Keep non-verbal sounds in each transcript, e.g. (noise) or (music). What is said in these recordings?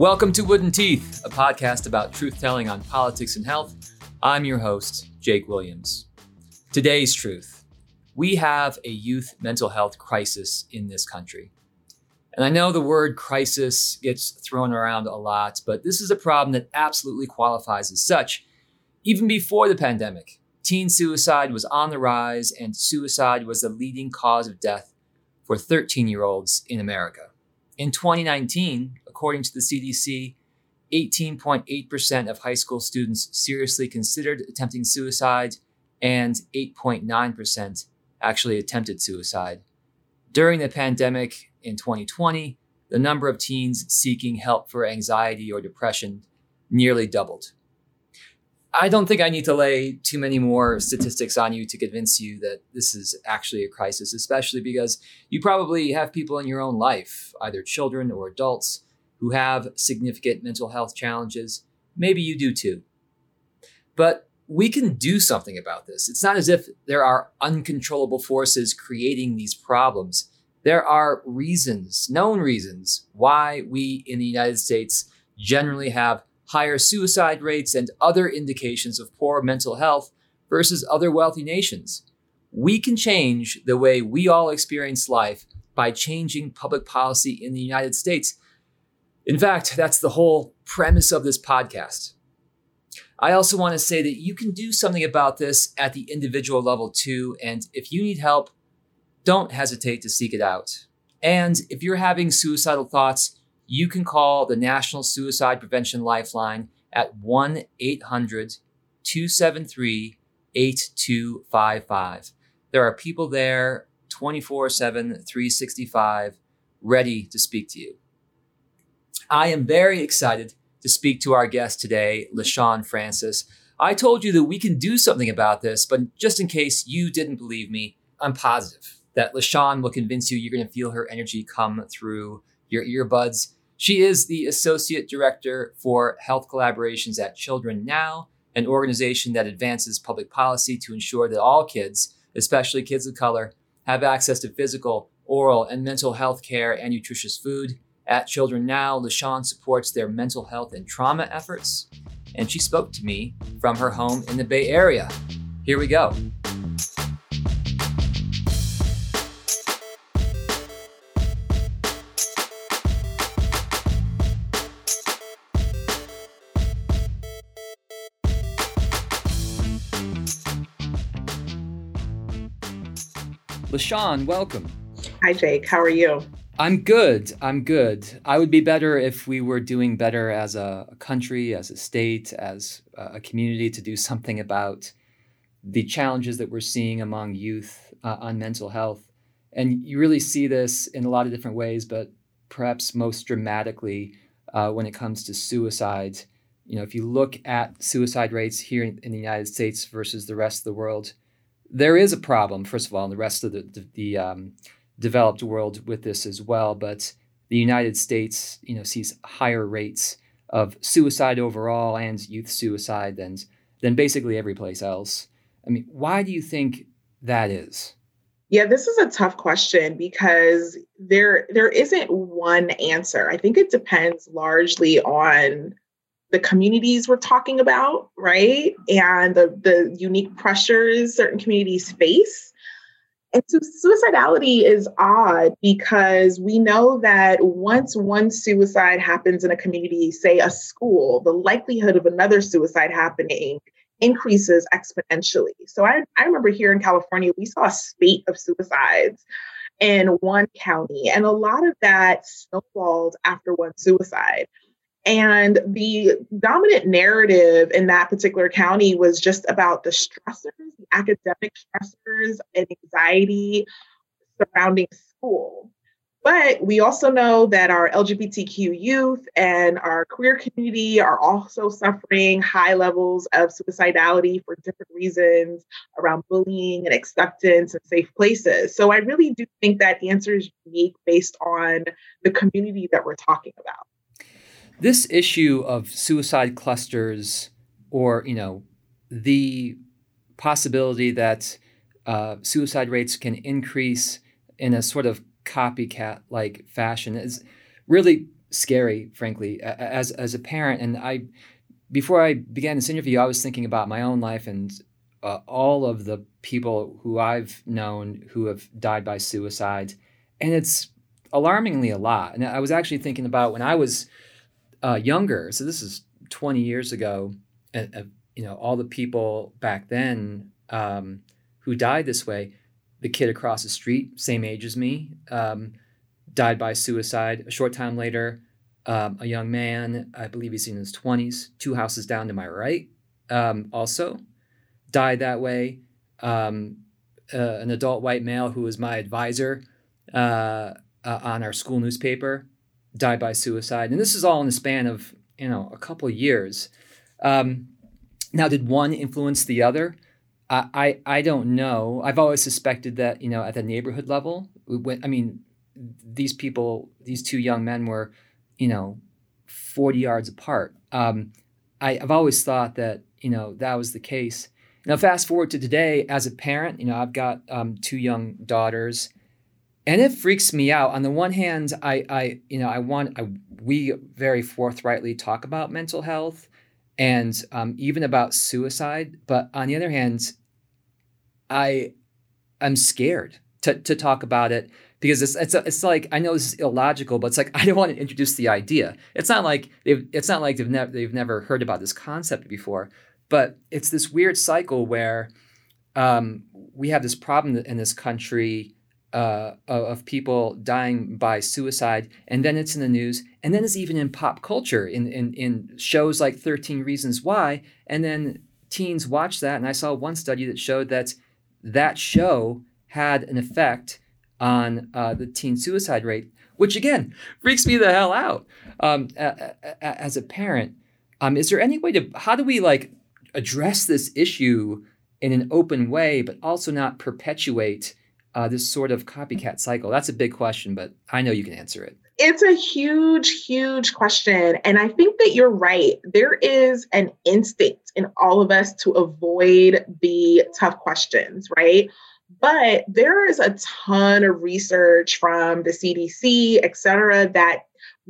Welcome to Wooden Teeth, a podcast about truth telling on politics and health. I'm your host, Jake Williams. Today's truth we have a youth mental health crisis in this country. And I know the word crisis gets thrown around a lot, but this is a problem that absolutely qualifies as such. Even before the pandemic, teen suicide was on the rise, and suicide was the leading cause of death for 13 year olds in America. In 2019, according to the CDC, 18.8% of high school students seriously considered attempting suicide, and 8.9% actually attempted suicide. During the pandemic in 2020, the number of teens seeking help for anxiety or depression nearly doubled. I don't think I need to lay too many more statistics on you to convince you that this is actually a crisis, especially because you probably have people in your own life, either children or adults, who have significant mental health challenges. Maybe you do too. But we can do something about this. It's not as if there are uncontrollable forces creating these problems. There are reasons, known reasons, why we in the United States generally have higher suicide rates, and other indications of poor mental health versus other wealthy nations. We can change the way we all experience life by changing public policy in the United States. In fact, that's the whole premise of this podcast. I also want to say that you can do something about this at the individual level too. And if you need help, don't hesitate to seek it out. And if you're having suicidal thoughts, you can call the National Suicide Prevention Lifeline at 1 800 273 8255. There are people there 24 7, 365, ready to speak to you. I am very excited to speak to our guest today, Lishaun Francis. I told you that we can do something about this, but just in case you didn't believe me, I'm positive that Lishaun will convince you you're going to feel her energy come through your earbuds she is the Associate Director for Health Collaborations at Children Now, an organization that advances public policy to ensure that all kids, especially kids of color, have access to physical, oral, and mental health care and nutritious food. At Children Now, Lishaun supports their mental health and trauma efforts, and she spoke to me from her home in the Bay Area. Here we go. Lishaun, welcome. Hi, Jake. How are you? I'm good. I'm good. I would be better if we were doing better as a country, as a state, as a community to do something about the challenges that we're seeing among youth uh, on mental health. And you really see this in a lot of different ways, but perhaps most dramatically uh, when it comes to suicide. You know, if you look at suicide rates here in, the United States versus the rest of the world, there is a problem, first of all, in the rest of the, the, the um, developed world with this as well. But the United States, you know, sees higher rates of suicide overall and youth suicide than than basically every place else. I mean, why do you think that is? Yeah, this is a tough question because there there isn't one answer. I think it depends largely on the communities we're talking about, right? And the, the unique pressures certain communities face. And so suicidality is odd because we know that once one suicide happens in a community, say a school, the likelihood of another suicide happening increases exponentially. So I, I remember here in California, we saw a spate of suicides in one county, and a lot of that snowballed after one suicide. And the dominant narrative in that particular county was just about the stressors, the academic stressors and anxiety surrounding school. But we also know that our LGBTQ youth and our queer community are also suffering high levels of suicidality for different reasons around bullying and acceptance and safe places. So I really do think that answer is unique based on the community that we're talking about this issue of suicide clusters or you know the possibility that uh, suicide rates can increase in a sort of copycat like fashion is really scary, frankly, as as a parent. And I, before I began this interview, I was thinking about my own life and uh, all of the people who I've known who have died by suicide, and it's alarmingly a lot. And I was actually thinking about when I was uh, younger. So this is 20 years ago. Uh, you know, all the people back then um, who died this way. The kid across the street, same age as me, um, died by suicide. A short time later, um, a young man, I believe he's in his 20s, two houses down to my right, um, also died that way. Um, uh, an adult white male who was my advisor uh, uh, on our school newspaper died by suicide, and this is all in the span of you know a couple years. Um, now, did one influence the other? I, I, I don't know. I've always suspected that you know at the neighborhood level. When, I mean, these people, these two young men were, you know, forty yards apart. Um, I, I've always thought that you know that was the case. Now, fast forward to today, as a parent, you know, I've got um, two young daughters, and it freaks me out. On the one hand, I, I, you know, I want, I, we very forthrightly talk about mental health and um, even about suicide, but on the other hand, I, I'm scared to to talk about it because it's it's it's like I know this is illogical, but it's like (laughs) I don't want to introduce the idea. It's not like they've it's not like they've never they've never heard about this concept before. But it's this weird cycle where um, we have this problem in this country uh, of people dying by suicide, and then it's in the news, and then it's even in pop culture, in, in, in shows like 13 Reasons Why, and then teens watch that. And I saw one study that showed that that show had an effect on uh, the teen suicide rate, which again freaks me the hell out um, as a parent. Um, is there any way to, how do we like address this issue in an open way, but also not perpetuate uh, this sort of copycat cycle? That's a big question, but I know you can answer it. It's a huge, huge question. And I think that you're right. There is an instinct in all of us to avoid the tough questions, right? But there is a ton of research from the CDC, et cetera, that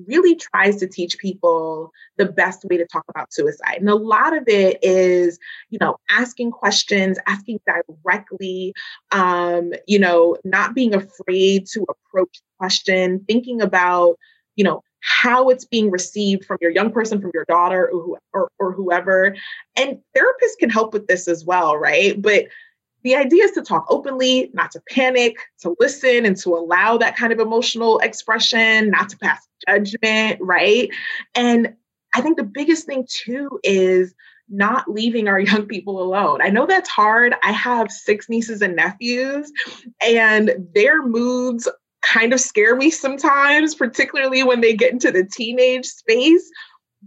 really tries to teach people the best way to talk about suicide. And a lot of it is, you know, asking questions, asking directly, um, you know, not being afraid to approach the question, thinking about, you know, how it's being received from your young person, from your daughter or, or, or whoever. And therapists can help with this as well, right? But the idea is to talk openly, not to panic, to listen and to allow that kind of emotional expression, not to pass judgment, right? And I think the biggest thing too is not leaving our (laughs) young people alone. I know that's hard. I have six nieces and nephews, and their moods kind of scare me sometimes, particularly when they get into the teenage space.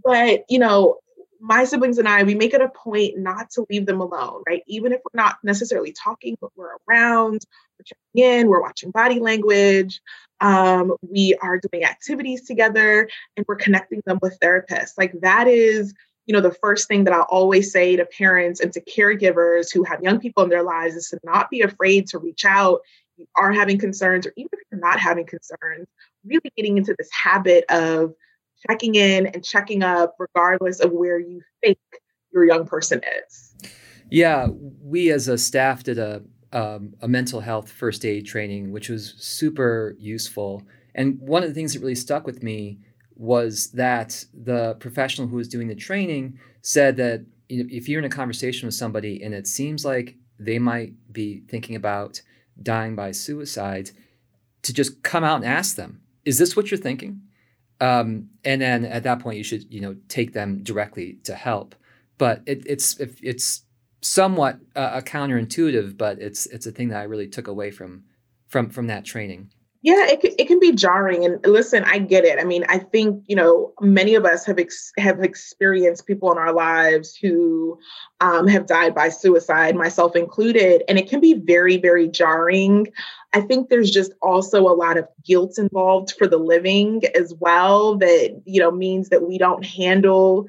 But, you know, my siblings and I, we make it a point not to leave them alone, right? Even if we're not necessarily talking, but we're around, we're checking in, we're watching body language, um, we are doing activities together, and we're connecting them with therapists. Like that is, you know, the first thing that I'll always say to parents and to caregivers who have young people in their lives is to not be afraid to reach out. You are having concerns, or even if you're not having concerns, really getting into this habit of checking in and checking up regardless of where you think your young person is. Yeah, we as a staff did a um, a mental health first aid training, which was super useful. And one of the things that really stuck with me was that the professional who was doing the training said that if you're in a conversation with somebody and it seems like they might be thinking about dying by suicide, to just come out and ask them, "Is this what you're thinking?" Um, and then at that point, you should you know take them directly to help. But it, it's it's somewhat uh, counterintuitive, but it's it's a thing that I really took away from from from that training. Yeah, it it can be jarring. And listen, I get it. I mean, I think, you know, many of us have ex- have experienced people in our lives who um, have died by suicide, myself included. And it can be very, very jarring. I think there's just also a lot of guilt involved for the living as well that, you know, means that we don't handle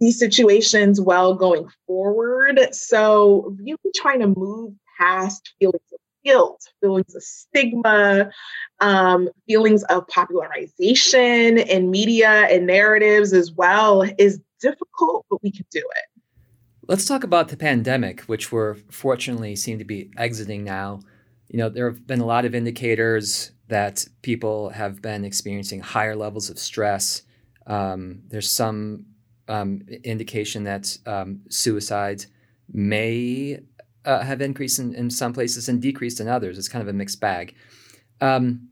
these situations well going forward. So, really trying to move past feelings of guilt, feelings of stigma, um, feelings of popularization in media and narratives as well is difficult, but we can do it. Let's talk about the pandemic, which we're fortunately seem to be exiting now. You know, there have been a lot of indicators that people have been experiencing higher levels of stress. Um, there's some um, indication that um, suicides may uh, have increased in, in, some places and decreased in others. It's kind of a mixed bag. Um,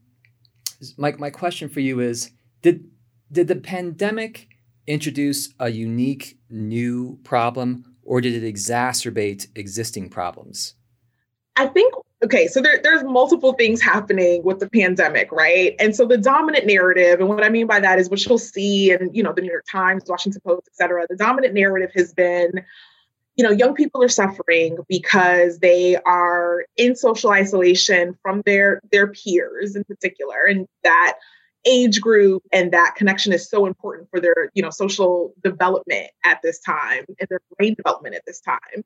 my, my question for you is did, did the pandemic introduce a unique new problem or did it exacerbate existing problems? I think okay, so there, there's multiple things happening with the pandemic, right? And so the dominant narrative, and what I mean by that is what you'll see in, you know, the New York Times, Washington Post, et cetera, the dominant narrative has been, you know, young people are suffering because they are in social isolation from their their peers in particular, and that age group and that connection is so important for their, you know, social development at this time and their brain development at this time.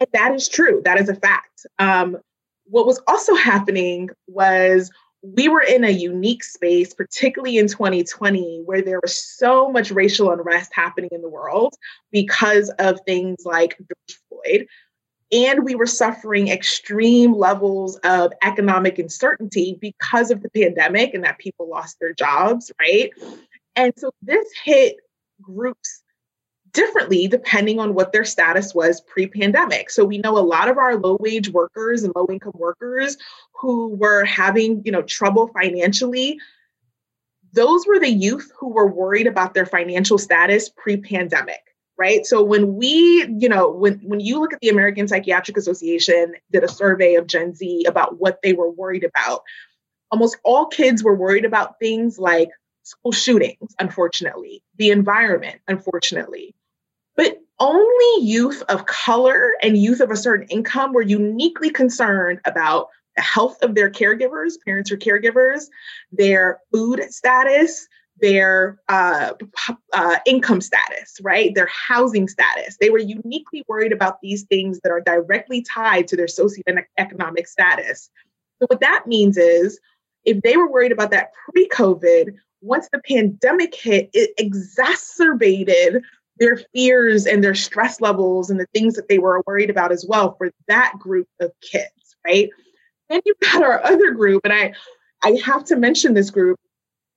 And that is true. That is a fact. Um, what was also happening was we were in a unique space, particularly in 2020, where there was so much racial unrest happening in the world because of things like George Floyd. And we were suffering extreme levels of economic uncertainty because of the pandemic and that people lost their jobs, right? And so this hit groups differently depending on what their status was pre pandemic. So we know a lot of our low wage workers and low income workers who were having, you know, trouble financially. Those were the youth who were worried about their financial status pre pandemic. Right. So when we, you know, when when you look at the American Psychiatric Association did a survey of Gen Z about what they were worried about, almost all kids were worried about things like school shootings, unfortunately, the environment, unfortunately, but only youth of color and youth of a certain income were uniquely concerned about the health of their caregivers, parents or caregivers, their food status, their uh, uh, income status, right? Their housing status. They were uniquely worried about these things that are directly tied to their socioeconomic status. So, what that means is if they were worried about that pre COVID, once the pandemic hit, it exacerbated their fears and their stress levels and the things that they were worried about as well for that group of kids, right? Then you've got our other group, and I I have to mention this group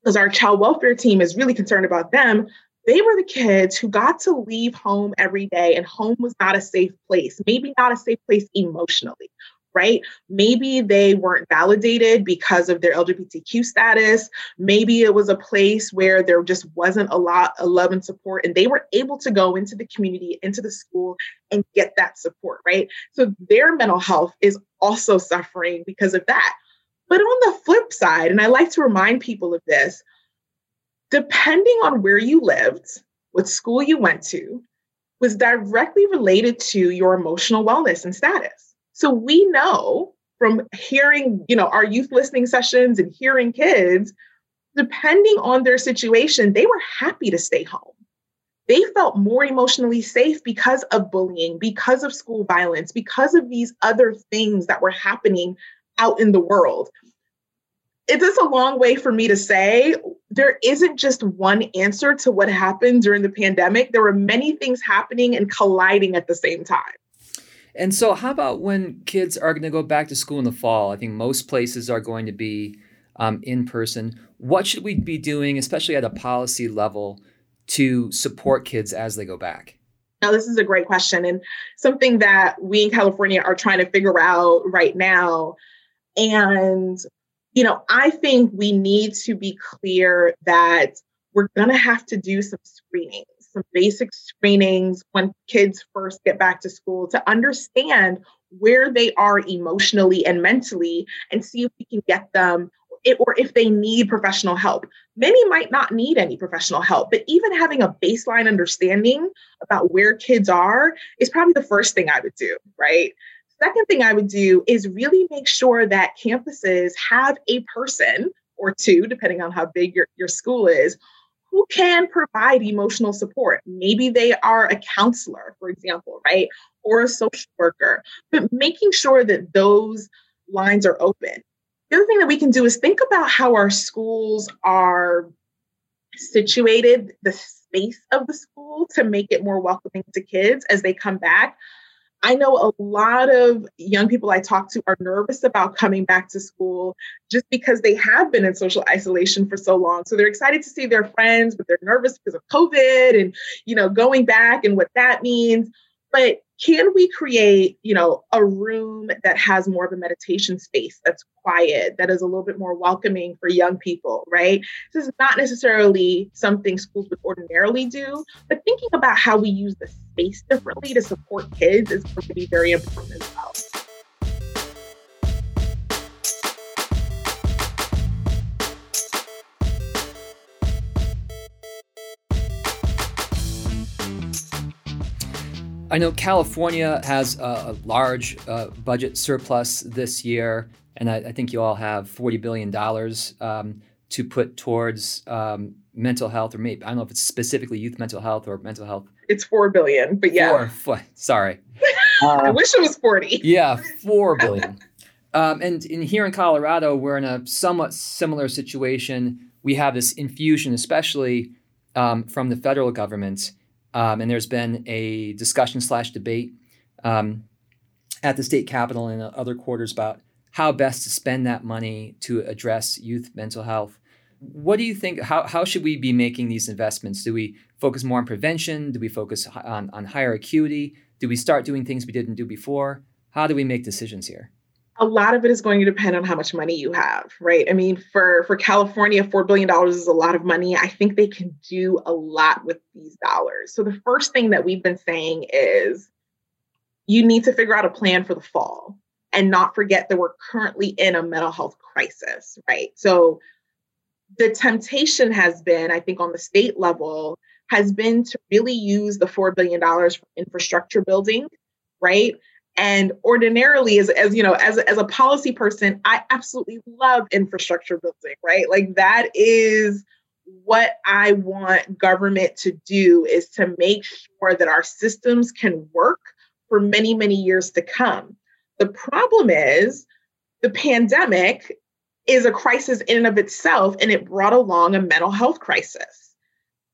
because our child welfare team is really concerned about them. They were the kids who got to leave home every day, and home was not a safe place, maybe not a safe place emotionally, right? Maybe they weren't validated because of their LGBTQ status. Maybe it was a place where there just wasn't a lot of love and support, and they were able to go into the community, into the school, and get that support, right? So their mental health is also suffering because of that. But on the flip side, and I like to remind people of this, depending on where you lived, what school you went to, was directly related to your emotional wellness and status. So we know from hearing, you know, our youth listening sessions and hearing kids, depending on their situation, they were happy to stay home. They felt more emotionally safe because of bullying, because of school violence, because of these other things that were happening out in the world. It is a long way for me to say there isn't just one answer to what happened during the pandemic. There were many things happening and colliding at the same time. And so, how about when kids are going to go back to school in the fall? I think most places are going to be um, in person. What should we be doing, especially at a policy level, to support kids as they go back? Now, this is a great question and something that we in California are trying to figure out right now. And, you know, I think we need to be clear that we're going to have to do some screening some basic screenings when kids first get back to school to understand where they are emotionally and mentally and see if we can get them it, or if they need professional help. Many might not need any professional help, but even having a baseline understanding about where kids are is probably the first thing I would do, right? Second thing I would do is really make sure that campuses have a person or two, depending on how big your, your school is, who can provide emotional support. Maybe they are a counselor, for example, right? Or a social worker, but making sure that those lines are open. The other thing that we can do is think about how our schools are situated, the space of the school to make it more welcoming to kids as they come back. I know a lot of young people I talk to are nervous about coming back to school just because they have been in social isolation for so long. So they're excited to see their friends, but they're nervous because of COVID and, you know, going back and what that means. But can we create you know a room that has more of a meditation space that's quiet that is a little bit more welcoming for young people right? This is not necessarily something schools would ordinarily do but thinking about how we use the space differently to support kids is going to be very important as well I know California has a, a large uh, budget surplus this year, and I, I, think you all have $40 billion um, to put towards um, mental health, or maybe I don't know if it's specifically youth mental health or mental health. It's 4 billion, but yeah. Four, four, sorry. Uh, (laughs) I wish it was 40. Yeah, four billion. um, and in here in Colorado, we're in a somewhat similar situation. We have this infusion, especially um, from the federal government um, and there's been a discussion slash debate um, at the state capitol and other quarters about how best to spend that money to address youth mental health. What do you think? How, how should we be making these investments? Do we focus more on prevention? Do we focus on, on higher acuity? Do we start doing things we didn't do before? How do we make decisions here? A lot of it is going to depend on how much money you have right? I mean for for california 4 billion dollars is a lot of money. I think they can do a lot with these dollars. So the first thing that we've been saying is you need to figure out a plan for the fall and not forget that we're currently in a mental health crisis right? So the temptation has been i think on the state level has been to really use the $4 billion for infrastructure building right and ordinarily, as, as you know, as, as a policy person, I absolutely love infrastructure building, right? Like that is what I want government to do is to make sure that our systems can work for many, many years to come. The problem is the pandemic is a crisis in and of itself, and it brought along a mental health crisis.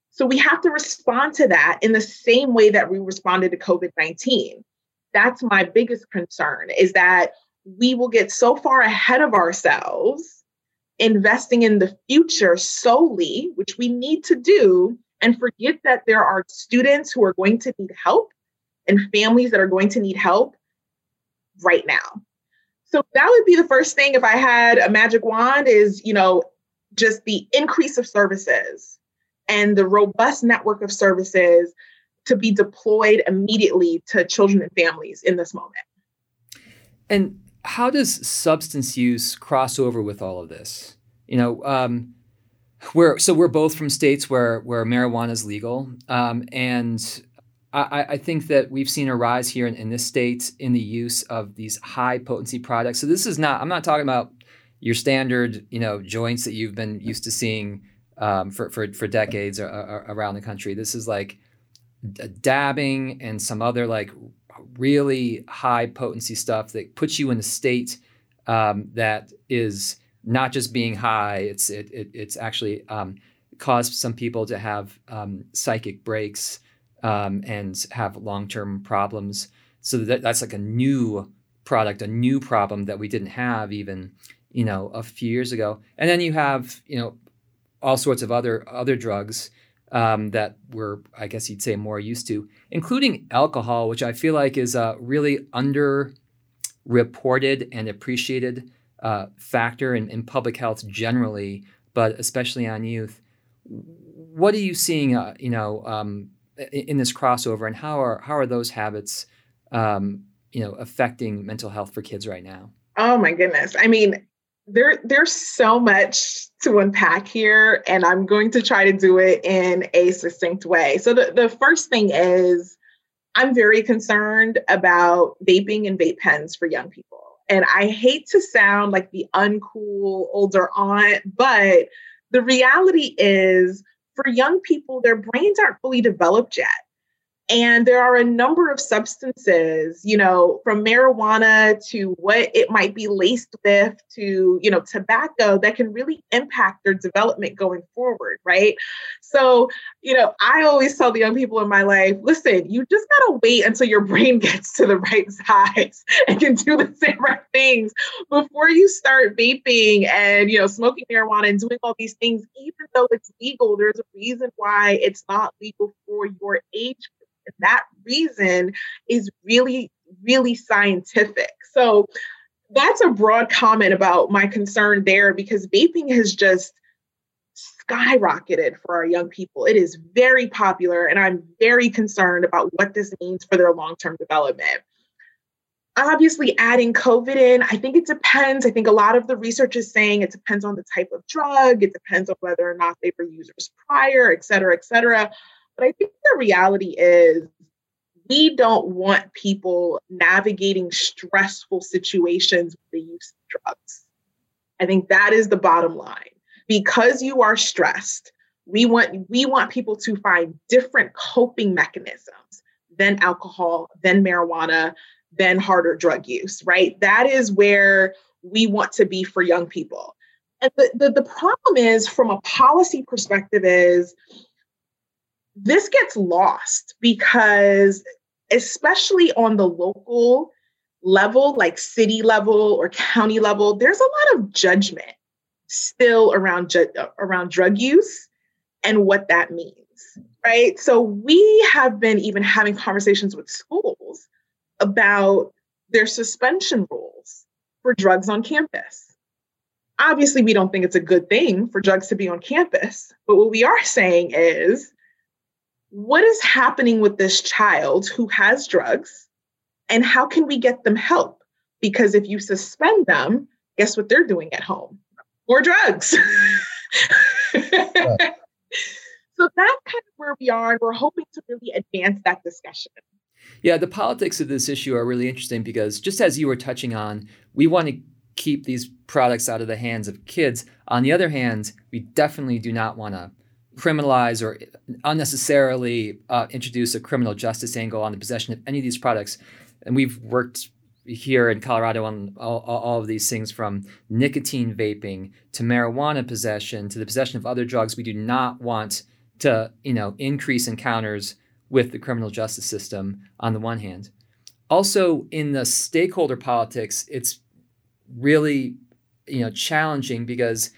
So we have to respond to that in the same way that we responded to COVID 19 that's my biggest concern is that we will get so far ahead of ourselves investing in the future solely, which we need to do, and forget that there are students who are going to need help and families that are going to need help right now. So that would be the first thing if I had a magic wand is, you know, just the increase of services and the robust network of services to be deployed immediately to children and families in this moment. And how does substance use cross over with all of this? You know, um, we're so we're both from states where where marijuana is legal, um, and I, I, think that we've seen a rise here in, in, this state in the use of these high potency products. So this is not I'm not talking about your standard you know joints that you've been used to seeing um, for, for for decades around the country. This is like dabbing and some other like really high potency stuff that puts you in a state um, that is not just being high it's it, it it's actually um, caused some people to have um, psychic breaks um, and have long-term problems. So that, that's like a new product a new problem that we didn't have even you know a few years ago. And then you have you know all sorts of other other drugs um, that we're, I guess you'd say, more used to, including alcohol, which I feel like is a really underreported and appreciated uh, factor in, in, public health generally, but especially on youth. What are you seeing, uh, you know, um, in, this crossover, and how are how are those habits, um, you know, affecting mental health for kids right now? Oh my goodness! I mean, there there's so much to unpack here and i'm going to try to do it in a succinct way. So the, the first thing is i'm very concerned about vaping and vape pens for young people. And i hate to sound like the uncool older aunt but the reality is for young people their brains aren't fully developed yet And there are a number of substances, you know, from marijuana to what it might be laced with to, you know, tobacco that can really impact their development going forward, right? So, you know, I always tell the young people in my life listen, you just got to wait until your (laughs) brain gets to the right size and can do the same (laughs) right things before you start vaping and, you know, smoking marijuana and doing all these things, even though it's legal, there's a reason why it's not legal for your age that reason is really, really scientific. So that's a broad comment about my concern there because vaping has just skyrocketed for our young people. It is very popular, and I'm very concerned about what this means for their long term development. Obviously, adding COVID in, I think it depends. I think a lot of the research is saying it depends on the type of drug, it depends on whether or not they were users prior, et cetera, et cetera. But I think the reality is we don't want people navigating stressful situations with the use of drugs. I think that is the bottom line. Because you are stressed, we want we want people to find different coping mechanisms than alcohol, than marijuana, than harder drug use, right? That is where we want to be for young people. And the, the, the problem is from a policy perspective is this gets lost because especially on the local level like city level or county level there's a lot of judgment still around ju- around drug use and what that means right? So we have been even having conversations with schools about their suspension rules for drugs on campus. Obviously we don't think it's a good thing for drugs to be on campus but what we are saying is what is happening with this child who has drugs and how can we get them help? Because if you suspend them, guess what they're doing at home? More drugs. (laughs) so that's kind of where we are. And we're hoping to really advance that discussion. Yeah, the politics of this issue are really interesting because just as you were touching on, we want to keep these products out of the hands of kids. On the other hand, we definitely do not want to criminalize or unnecessarily uh, introduce a criminal justice angle on the possession of any of these products. And we've worked here in Colorado on all, all, of these things from nicotine vaping to marijuana possession to the possession of other drugs. We do not want to, you know, increase encounters with the criminal justice system on the one hand. Also, in the stakeholder politics, it's really, you know, challenging because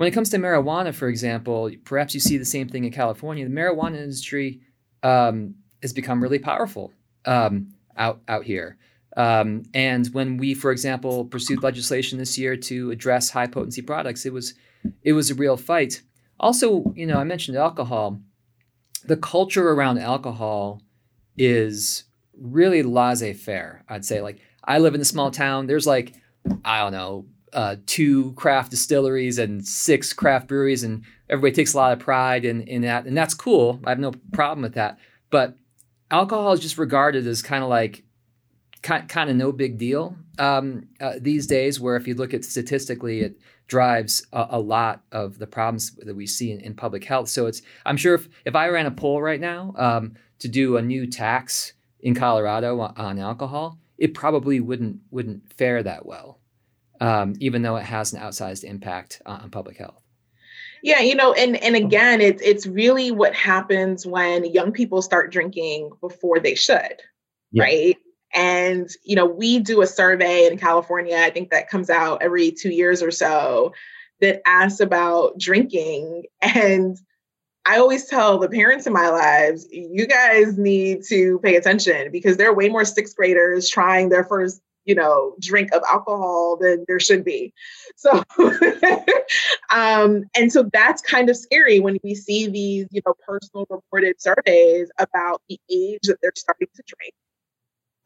when it comes to marijuana, for example, perhaps you see the same thing in California. The marijuana industry um, has become really powerful um, out out here. Um, and when we, for example, pursued legislation this year to address high potency products, it was it was a real fight. Also, you know, I mentioned alcohol. The culture around alcohol is really laissez-faire. I'd say, like, I live in a small town. There's like, I don't know, uh, two craft distilleries and six craft breweries, and everybody takes a lot of pride in, in that, and that's cool. I have no problem with that. But alcohol is just regarded as kind of like kind, kind of no big deal um, uh, these days. Where if you look at statistically, it drives a, a lot of the problems that we see in, in, public health. So it's I'm sure if if I ran a poll right now um, to do a new tax in Colorado on, on alcohol, it probably wouldn't wouldn't fare that well um, even though it has an outsized impact on public health. Yeah, you know, and and again, it's it's really what happens when young people start drinking before they should, yeah. right? And you know, we do a survey in California. I think that comes out every two years or so that asks about drinking. (laughs) And I always tell the parents in my lives, you guys need to pay attention because there are way more sixth graders trying their first you know drink of alcohol than there should be so (laughs) um and so that's kind of scary when we see these you know personal reported surveys about the age that they're starting to drink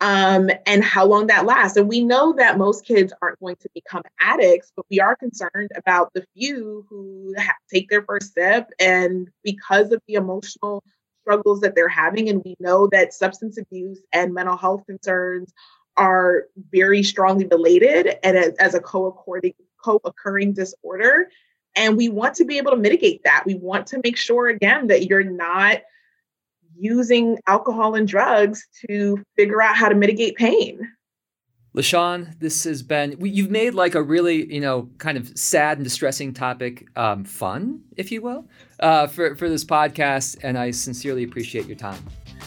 um, and how long that lasts. And we know that most kids aren't going to become addicts, but we are concerned about the few who ha- take their first step and because of the emotional struggles that they're having. And we know that substance abuse and mental health concerns are very strongly related and as, as a co-occurring co-occurring disorder and we want to be able to mitigate that we want to make sure again that you're not using alcohol and drugs to figure out how to mitigate pain. Lishaun, this has been, you've made like a really, you know, kind of sad and distressing topic um, fun, if you will, uh, for, for this podcast. And I sincerely appreciate your time.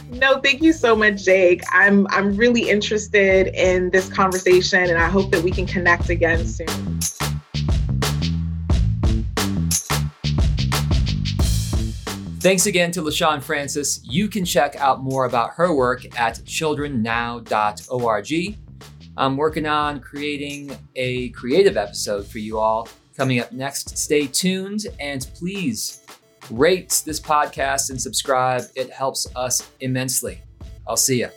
No, thank you so much, Jake. I'm I'm really interested in this conversation and I hope that we can connect again soon. Thanks again to Lishaun Francis. You can check out more about her work at childrennow.org. I'm working on creating a creative episode for you all coming up next. Stay tuned and please rate this podcast and subscribe. It helps us immensely. I'll see you.